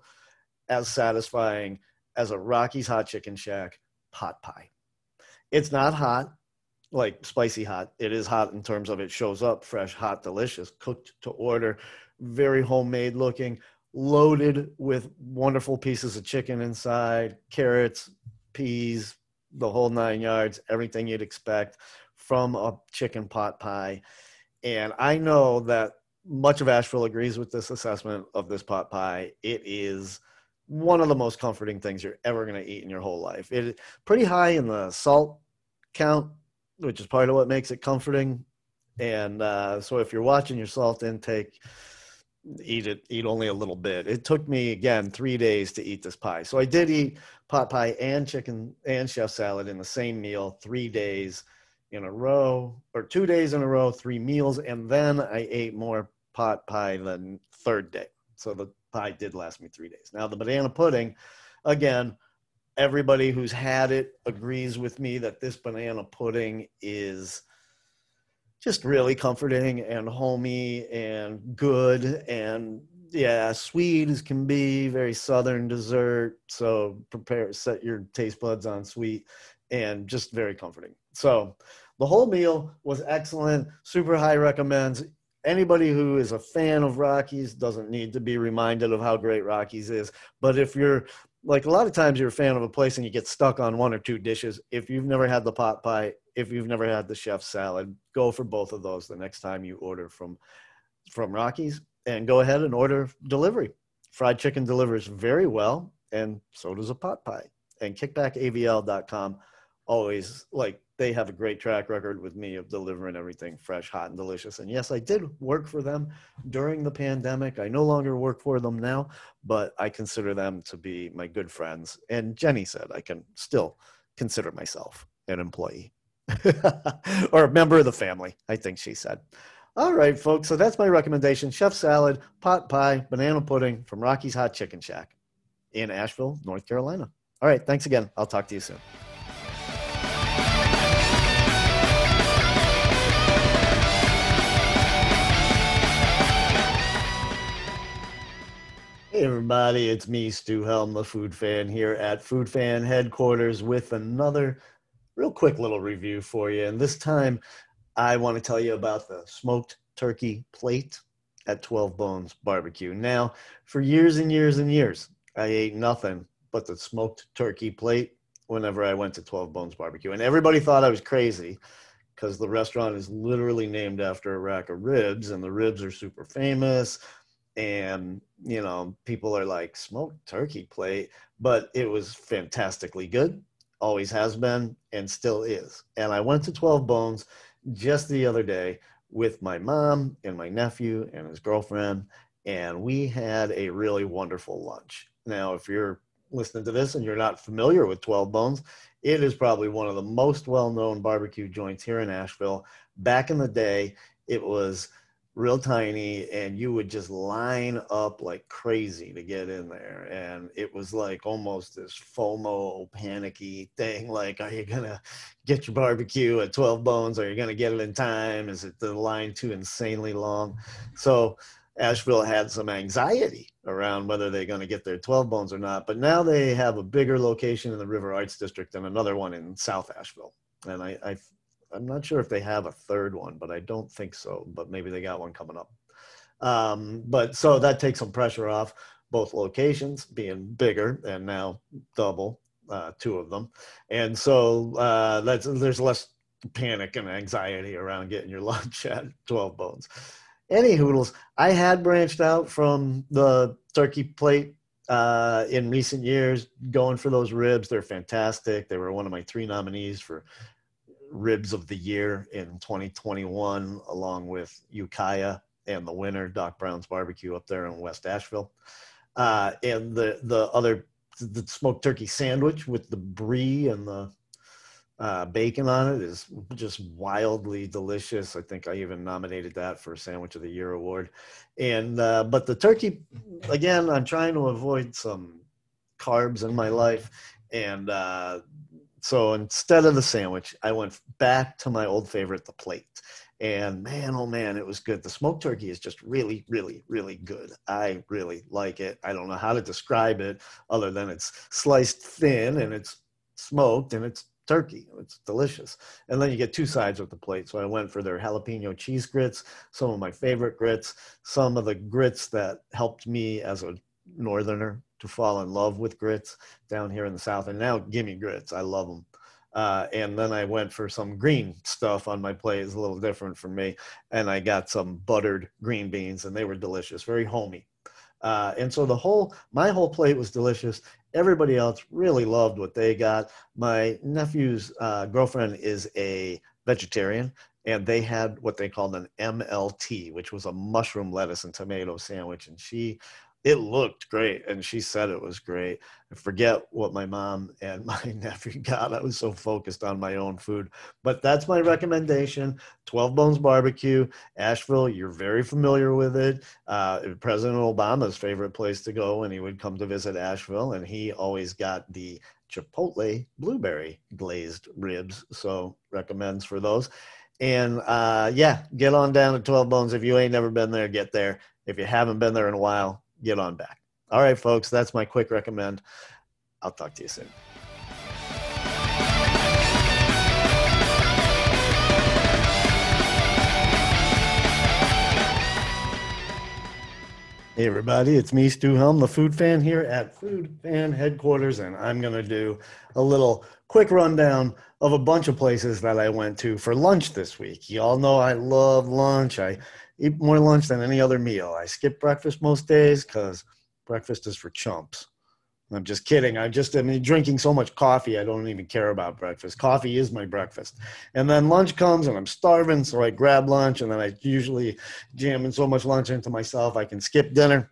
as satisfying as a rocky's hot chicken shack pot pie it's not hot like spicy hot. It is hot in terms of it shows up fresh, hot, delicious, cooked to order, very homemade looking, loaded with wonderful pieces of chicken inside, carrots, peas, the whole nine yards, everything you'd expect from a chicken pot pie. And I know that much of Asheville agrees with this assessment of this pot pie. It is one of the most comforting things you're ever going to eat in your whole life. It pretty high in the salt count which is part of what makes it comforting. And uh, so if you're watching your salt intake, eat it, eat only a little bit. It took me again three days to eat this pie. So I did eat pot pie and chicken and chef salad in the same meal, three days in a row, or two days in a row, three meals, and then I ate more pot pie the third day. So the pie did last me three days. Now the banana pudding, again, everybody who's had it agrees with me that this banana pudding is just really comforting and homey and good and yeah sweet as can be very southern dessert. So prepare set your taste buds on sweet and just very comforting. So the whole meal was excellent. Super high recommends anybody who is a fan of Rockies doesn't need to be reminded of how great Rockies is. But if you're like a lot of times you're a fan of a place and you get stuck on one or two dishes, if you've never had the pot pie, if you've never had the chef salad, go for both of those the next time you order from from Rockies and go ahead and order delivery. Fried chicken delivers very well, and so does a pot pie. And kickbackavl.com always like they have a great track record with me of delivering everything fresh, hot, and delicious. And yes, I did work for them during the pandemic. I no longer work for them now, but I consider them to be my good friends. And Jenny said I can still consider myself an employee or a member of the family, I think she said. All right, folks. So that's my recommendation chef salad, pot pie, banana pudding from Rocky's Hot Chicken Shack in Asheville, North Carolina. All right. Thanks again. I'll talk to you soon. Hey everybody, it's me, Stu Helm, the food fan here at Food Fan headquarters with another real quick little review for you. And this time I want to tell you about the smoked turkey plate at 12 Bones Barbecue. Now, for years and years and years, I ate nothing but the smoked turkey plate whenever I went to 12 Bones Barbecue. And everybody thought I was crazy because the restaurant is literally named after a rack of ribs and the ribs are super famous and you know people are like smoked turkey plate but it was fantastically good always has been and still is. And i went to 12 bones just the other day with my mom and my nephew and his girlfriend and we had a really wonderful lunch. Now if you're listening to this and you're not familiar with 12 bones it is probably one of the most well-known barbecue joints here in asheville. Back in the day it was real tiny and you would just line up like crazy to get in there and it was like almost this fomo panicky thing like are you gonna get your barbecue at 12 bones? Are you gonna get it in time? Is it the line too insanely long? So asheville had some anxiety around whether they're going to get their 12 bones or not but now they have a bigger location in the river arts district and another one in south asheville and I, I I'm not sure if they have a third one, but I don't think so. But maybe they got one coming up. Um, but so that takes some pressure off both locations being bigger and now double uh, two of them, and so uh, that's there's less panic and anxiety around getting your lunch at 12 bones. Any hoodles, I had branched out from the turkey plate uh, in recent years, going for those ribs. They're fantastic. They were one of my three nominees for ribs of the year in 2021, along with Ukiah and the winner, Doc Brown's Barbecue up there in West Asheville. Uh, and the, the other, the smoked turkey sandwich with the brie and the uh, bacon on it is just wildly delicious. I think I even nominated that for a Sandwich of the Year award. And, uh, but the turkey, again, I'm trying to avoid some carbs in my life. And uh, so instead of the sandwich, I went back to my old favorite, the plate. And man, oh man, it was good. The smoked turkey is just really, really, really good. I really like it. I don't know how to describe it other than it's sliced thin and it's smoked and it's turkey. It's delicious. And then you get two sides with the plate. So I went for their jalapeno cheese grits, some of my favorite grits, some of the grits that helped me as a northerner to fall in love with grits down here in the south. And now gimme grits. I love them uh, and then i went for some green stuff on my plate. It's a little different for me. And i got some buttered green beans and they were delicious very homey. Uh, and so the whole my whole plate was delicious. Everybody else really loved what they got. My nephew's uh, girlfriend is a vegetarian and they had what they called an MLT, which was a mushroom, lettuce, and tomato sandwich. And she it looked great and she said it was great. I forget what my mom and my nephew got. I was so focused on my own food. But that's my recommendation. 12 bones barbecue asheville you're very familiar with it. Uh, president obama's favorite place to go when he would come to visit asheville and he always got the chipotle blueberry glazed ribs so recommends for those. And uh, yeah get on down to 12 bones. If you ain't never been there get there. If you haven't been there in a while get on back. All right, folks, that's my quick recommend. I'll talk to you soon. Hey, everybody, it's me, Stu Helm, the food fan here at Food Fan Headquarters, and I'm going to do a little quick rundown of a bunch of places that I went to for lunch this week. You all know I love lunch. I eat more lunch than any other meal. I skip breakfast most days because breakfast is for chumps. I'm just kidding. I'm just I mean drinking so much coffee I don't even care about breakfast. Coffee is my breakfast. And then lunch comes and I'm starving, so I grab lunch and then I usually jam in so much lunch into myself I can skip dinner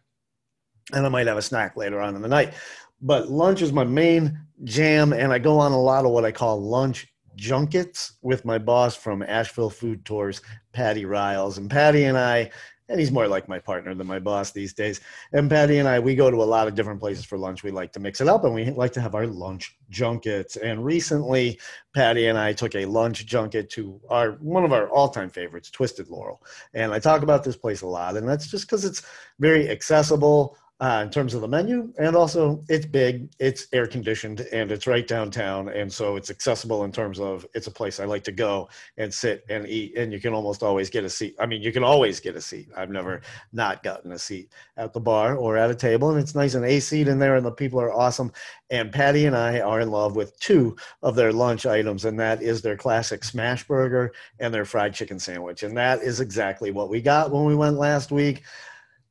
and I might have a snack later on in the night. But lunch is my main jam and I go on a lot of what I call lunch junkets with my boss from Asheville Food Tours, Patty Riles. And Patty and I and he's more like my partner than my boss these days. And Patty and I, we go to a lot of different places for lunch. We like to mix it up and we like to have our lunch junkets. And recently, Patty and I took a lunch junket to our one of our all-time favorites, Twisted Laurel. And I talk about this place a lot, and that's just because it's very accessible uh, in terms of the menu, and also it's big, it's air conditioned, and it's right downtown, and so it's accessible in terms of it's a place I like to go and sit and eat, and you can almost always get a seat. I mean, you can always get a seat. I've never not gotten a seat at the bar or at a table, and it's nice and seat in there, and the people are awesome. And Patty and I are in love with two of their lunch items, and that is their classic smash burger and their fried chicken sandwich, and that is exactly what we got when we went last week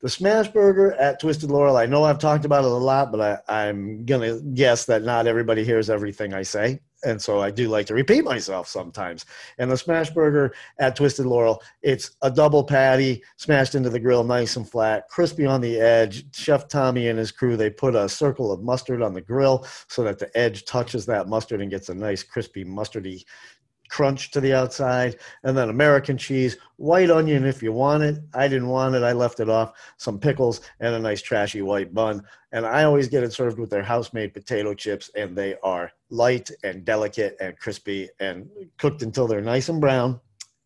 the smash burger at Twisted Laurel. I know I've talked about it a lot, but I, I'm gonna guess that not everybody hears everything I say, and so I do like to repeat myself sometimes. And the smash burger at Twisted Laurel, it's a double patty smashed into the grill, nice and flat, crispy on the edge. Chef Tommy and his crew they put a circle of mustard on the grill so that the edge touches that mustard and gets a nice crispy mustardy crunch to the outside, and then American cheese, white onion if you want it. I didn't want it, I left it off. Some pickles and a nice trashy white bun. And I always get it served with their house made potato chips, and they are light and delicate and crispy and cooked until they're nice and brown,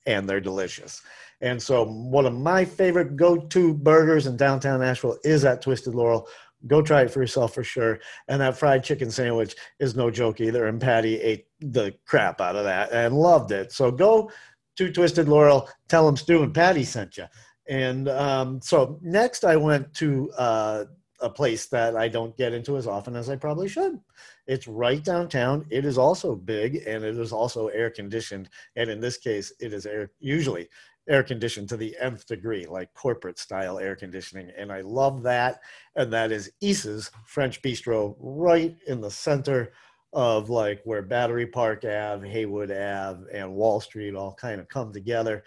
and they're delicious. And so, one of my favorite go to burgers in downtown Asheville is at Twisted Laurel Go try it for yourself for sure. And that fried chicken sandwich is no joke either. And Patty ate the crap out of that and loved it. So go to Twisted Laurel, tell them Stu and Patty sent you. And um, so next I went to uh, a place that I don't get into as often as I probably should. It's right downtown. It is also big and it is also air conditioned. And in this case, it is air usually air conditioned to the nth degree, like corporate style air conditioning. And I love that. And that is Isa's French Bistro right in the center of like where Battery Park Ave, Haywood Ave, and Wall Street all kind of come together.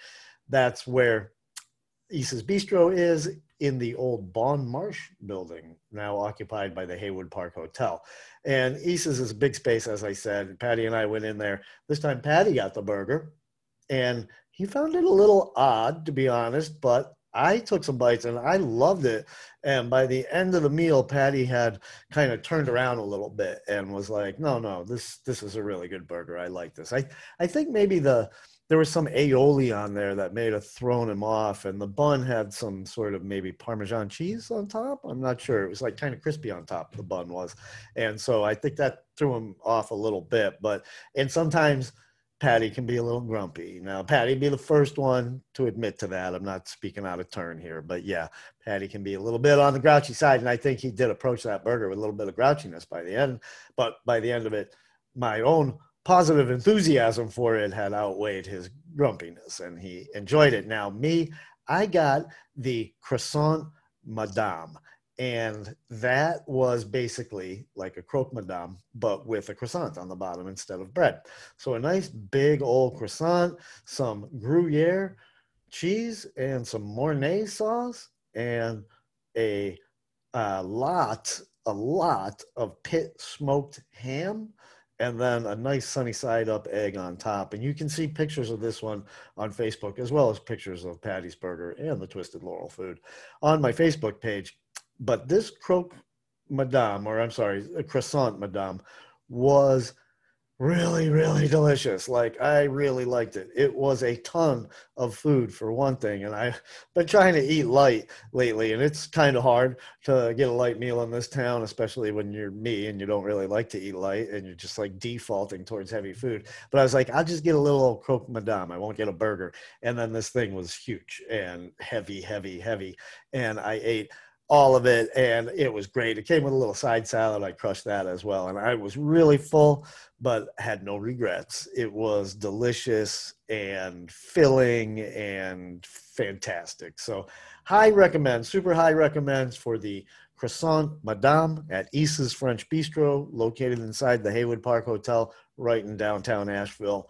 That's where Isa's Bistro is in the old Bon Marche building, now occupied by the Haywood Park Hotel. And Isa's is a big space, as I said. Patty and I went in there. This time, Patty got the burger, and he found it a little odd, to be honest, but I took some bites and I loved it. And by the end of the meal, Patty had kind of turned around a little bit and was like, "No, no, this this is a really good burger. I like this." I I think maybe the there was some aioli on there that may have thrown him off, and the bun had some sort of maybe Parmesan cheese on top. I'm not sure. It was like kind of crispy on top. The bun was, and so I think that threw him off a little bit. But and sometimes Patty can be a little grumpy. Now, Patty be the first one to admit to that. I'm not speaking out of turn here, but yeah, Patty can be a little bit on the grouchy side, and I think he did approach that burger with a little bit of grouchiness by the end. But by the end of it, my own positive enthusiasm for it had outweighed his grumpiness, and he enjoyed it. Now, me, I got the croissant madame and that was basically like a croque madame but with a croissant on the bottom instead of bread so a nice big old croissant some gruyere cheese and some mornay sauce and a, a lot a lot of pit smoked ham and then a nice sunny side up egg on top. And you can see pictures of this one on Facebook, as well as pictures of Patty's Burger and the Twisted Laurel food on my Facebook page. But this croque madame, or I'm sorry, croissant madame, was really, really delicious. Like I really liked it. It was a ton of food for one thing, and I've been trying to eat light lately, and it's kind of hard to get a light meal in this town, especially when you're me and you don't really like to eat light, and you're just like defaulting towards heavy food. But I was like, I'll just get a little old croque madame. I won't get a burger. And then this thing was huge and heavy, heavy, heavy, and I ate all of it, and it was great. It came with a little side salad. I crushed that as well, and I was really full, but had no regrets. It was delicious and filling and fantastic. So, high recommend, super high recommends for the croissant madame at Isa's French Bistro, located inside the Haywood Park Hotel, right in downtown Asheville,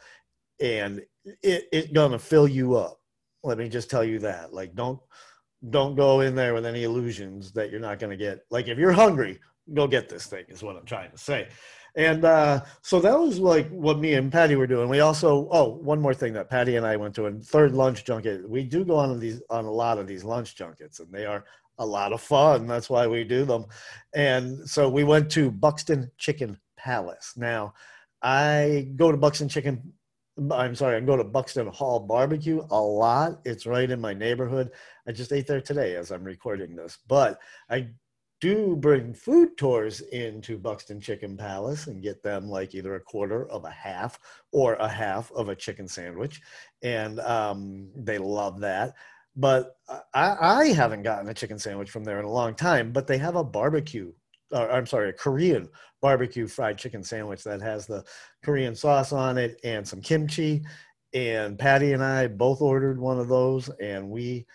and it, it's gonna fill you up. Let me just tell you that. Like, don't don't go in there with any illusions that you're not going to get. Like if you're hungry, go get this thing is what I'm trying to say. And uh, so that was like what me and Patty were doing. We also oh one more thing that Patty and I went to a third lunch junket. We do go on these on a lot of these lunch junkets, and they are a lot of fun. That's why we do them. And so we went to Buxton Chicken Palace. Now I go to Buxton Chicken I'm sorry, I go to Buxton Hall Barbecue a lot. It's right in my neighborhood. I just ate there today as I'm recording this. But I do bring food tours into Buxton Chicken Palace and get them like either a quarter of a half or a half of a chicken sandwich. And um, they love that. But I, I haven't gotten a chicken sandwich from there in a long time, but they have a barbecue uh, I'm sorry, a Korean barbecue fried chicken sandwich that has the Korean sauce on it and some kimchi. And Patty and I both ordered one of those, and we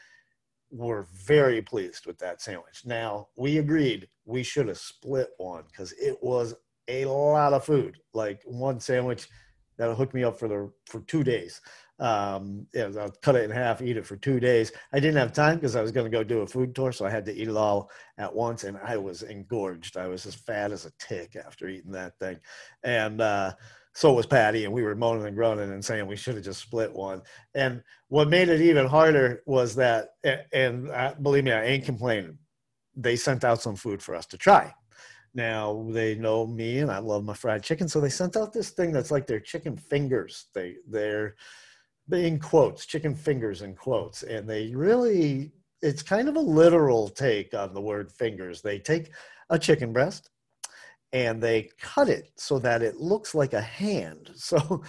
were very pleased with that sandwich. Now, we agreed we should have split one because it was a lot of food. Like one sandwich that'll hook me up for the for two days um, yeah, I'll cut it in half, eat it for two days. I didn't have time because I was going to go do a food tour, so I had to eat it all at once, and I was engorged. I was as fat as a tick after eating that thing, and uh, so was Patty, and we were moaning and groaning and saying we should have just split one. And what made it even harder was that, and uh, believe me, I ain't complaining. They sent out some food for us to try. Now they know me, and I love my fried chicken, so they sent out this thing that's like their chicken fingers. They they're in quotes, chicken fingers in quotes. And they really, it's kind of a literal take on the word fingers. They take a chicken breast and they cut it so that it looks like a hand. So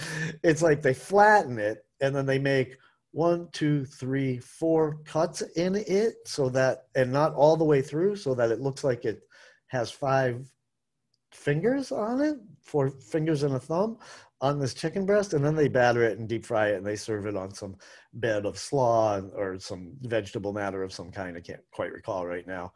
it's like they flatten it and then they make one, two, three, four cuts in it so that, and not all the way through, so that it looks like it has five fingers on it, four fingers and a thumb on this chicken breast, and then they batter it and deep fry it, and they serve it on some bed of slaw or some vegetable matter of some kind. I can't quite recall right now,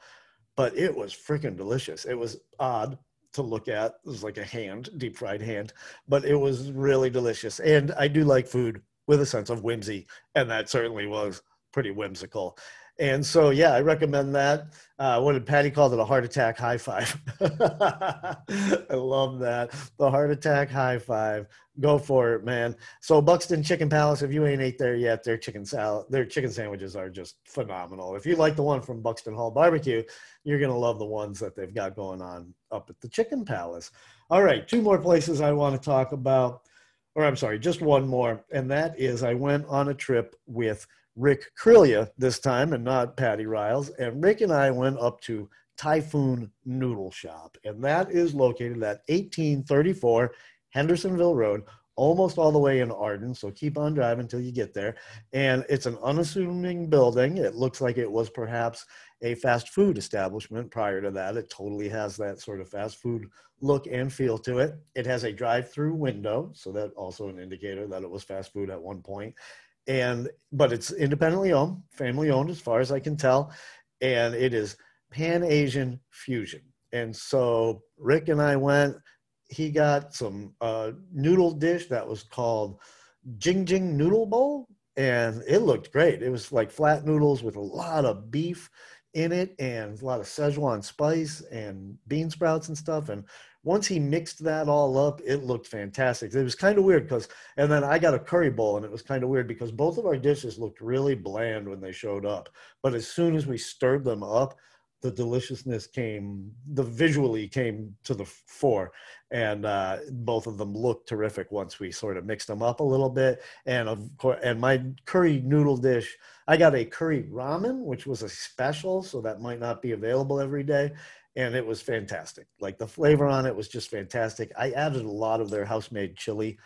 but it was freaking delicious. It was odd to look at. It was like a hand, deep fried hand, but it was really delicious. And I do like food with a sense of whimsy, and that certainly was pretty whimsical. And so, yeah, I recommend that. Uh, what did Patty call it? A heart attack high five. I love that. The heart attack high five. Go for it, man. So Buxton Chicken Palace, if you ain't ate there yet, their chicken salad, their chicken sandwiches are just phenomenal. If you like the one from Buxton Hall Barbecue, you're gonna love the ones that they've got going on up at the Chicken Palace. All right, two more places I want to talk about, or I'm sorry, just one more, and that is I went on a trip with Rick Krillia this time and not Patty Riles. And Rick and I went up to Typhoon Noodle Shop, and that is located at 1834 Hendersonville Road, almost all the way in Arden. So keep on driving until you get there. And it's an unassuming building. It looks like it was perhaps a fast food establishment prior to that. It totally has that sort of fast food look and feel to it. It has a drive through window, so that also an indicator that it was fast food at one point and but it's independently owned, family owned as far as I can tell, and it is Pan Asian fusion. And so Rick and I went. He got some uh, noodle dish that was called Jing Jing Noodle Bowl, and it looked great. It was like flat noodles with a lot of beef in it and a lot of Szechuan spice and bean sprouts and stuff. And once he mixed that all up, it looked fantastic. It was kind of weird because, and then I got a curry bowl, and it was kind of weird because both of our dishes looked really bland when they showed up. But as soon as we stirred them up, the deliciousness came, the visually came to the fore, and uh, both of them looked terrific once we sort of mixed them up a little bit. And of course, and my curry noodle dish, I got a curry ramen, which was a special, so that might not be available every day and it was fantastic. Like the flavor on it was just fantastic. I added a lot of their house made chili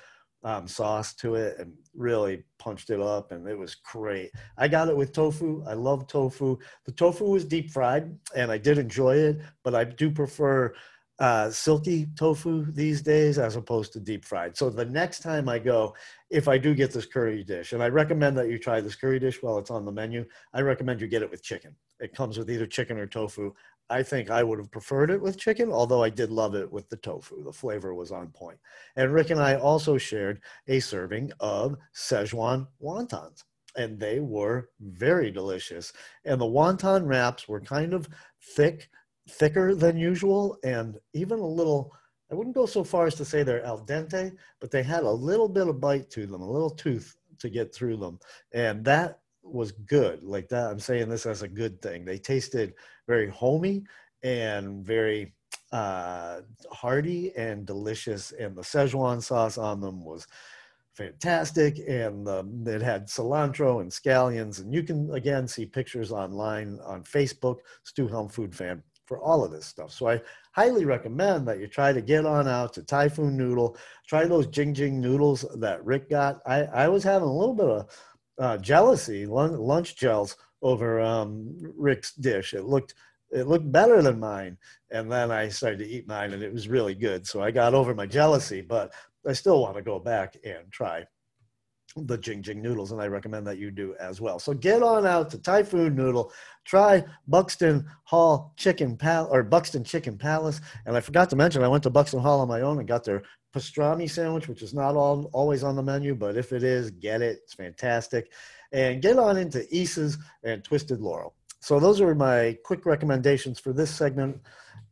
um, sauce to it and really punched it up and it was great. I got it with tofu. I love tofu. The tofu was deep fried and I did enjoy it, but I do prefer uh, silky tofu these days as opposed to deep fried. So the next time I go, if I do get this curry dish, and I recommend that you try this curry dish while it's on the menu, I recommend you get it with chicken. It comes with either chicken or tofu. I think I would have preferred it with chicken, although I did love it with the tofu. The flavor was on point. And Rick and I also shared a serving of Szechuan wontons, and they were very delicious. And the wonton wraps were kind of thick, thicker than usual, and even a little. I wouldn't go so far as to say they're al dente, but they had a little bit of bite to them, a little tooth to get through them. And that was good. Like that, I'm saying this as a good thing. They tasted very homey and very uh, hearty and delicious. And the Szechuan sauce on them was fantastic. And um, it had cilantro and scallions. And you can, again, see pictures online on Facebook, Stu Helm Food Fan, for all of this stuff. So I highly recommend that you try to get on out to Typhoon Noodle. Try those Jing Jing noodles that Rick got. I, I was having a little bit of uh, jealousy, lunch gels over um, Rick's dish. It looked it looked better than mine, and then I started to eat mine, and it was really good. So I got over my jealousy, but I still want to go back and try the Jing Jing noodles, and I recommend that you do as well. So get on out to Typhoon Noodle, try Buxton Hall Chicken Pal or Buxton Chicken Palace, and I forgot to mention I went to Buxton Hall on my own and got their pastrami sandwich, which is not all, always on the menu, but if it is, get it. It's fantastic. And get on into Isa's and Twisted Laurel. So those are my quick recommendations for this segment.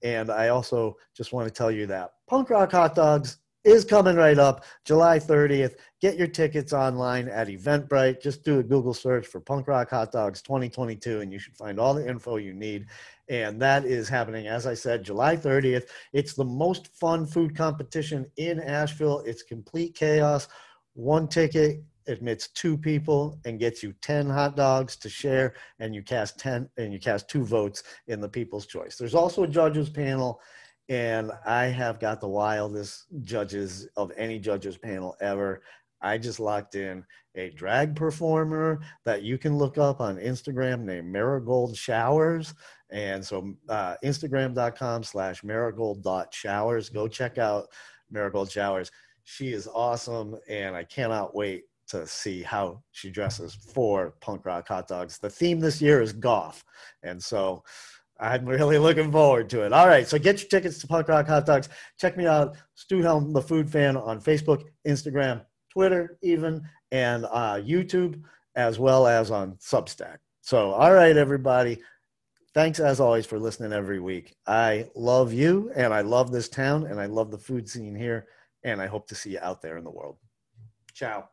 And I also just want to tell you that Punk Rock Hot Dogs is coming right up July 30th. Get your tickets online at Eventbrite. Just do a Google search for Punk Rock Hot Dogs 2022 and you should find all the info you need. And that is happening, as I said, July 30th. It's the most fun food competition in Asheville. It's complete chaos. One ticket admits two people and gets you 10 hot dogs to share and you cast 10 and you cast two votes in the people's choice. There's also a judges panel and I have got the wildest judges of any judges panel ever. I just locked in a drag performer that you can look up on Instagram named Marigold Showers. And so uh, Instagram.com slash marigold.showers. Go check out Marigold Showers. She is awesome. And I cannot wait to see how she dresses for punk rock hot dogs. The theme this year is goth. And so I'm really looking forward to it. All right, so get your tickets to Punk Rock Hot Dogs. Check me out, Stu Helm, the food fan, on Facebook, Instagram, Twitter, even, and uh, YouTube, as well as on Substack. So, all right, everybody. Thanks as always for listening every week. I love you, and I love this town, and I love the food scene here, and I hope to see you out there in the world. Ciao.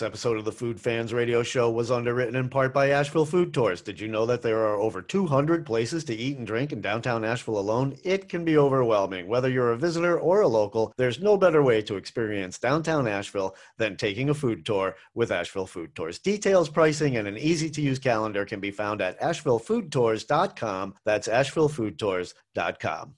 This episode of the Food Fans Radio Show was underwritten in part by Asheville Food Tours. Did you know that there are over 200 places to eat and drink in downtown Asheville alone? It can be overwhelming. Whether you're a visitor or a local, there's no better way to experience downtown Asheville than taking a food tour with Asheville Food Tours. Details, pricing, and an easy to use calendar can be found at ashevillefoodtours.com. That's ashevillefoodtours.com.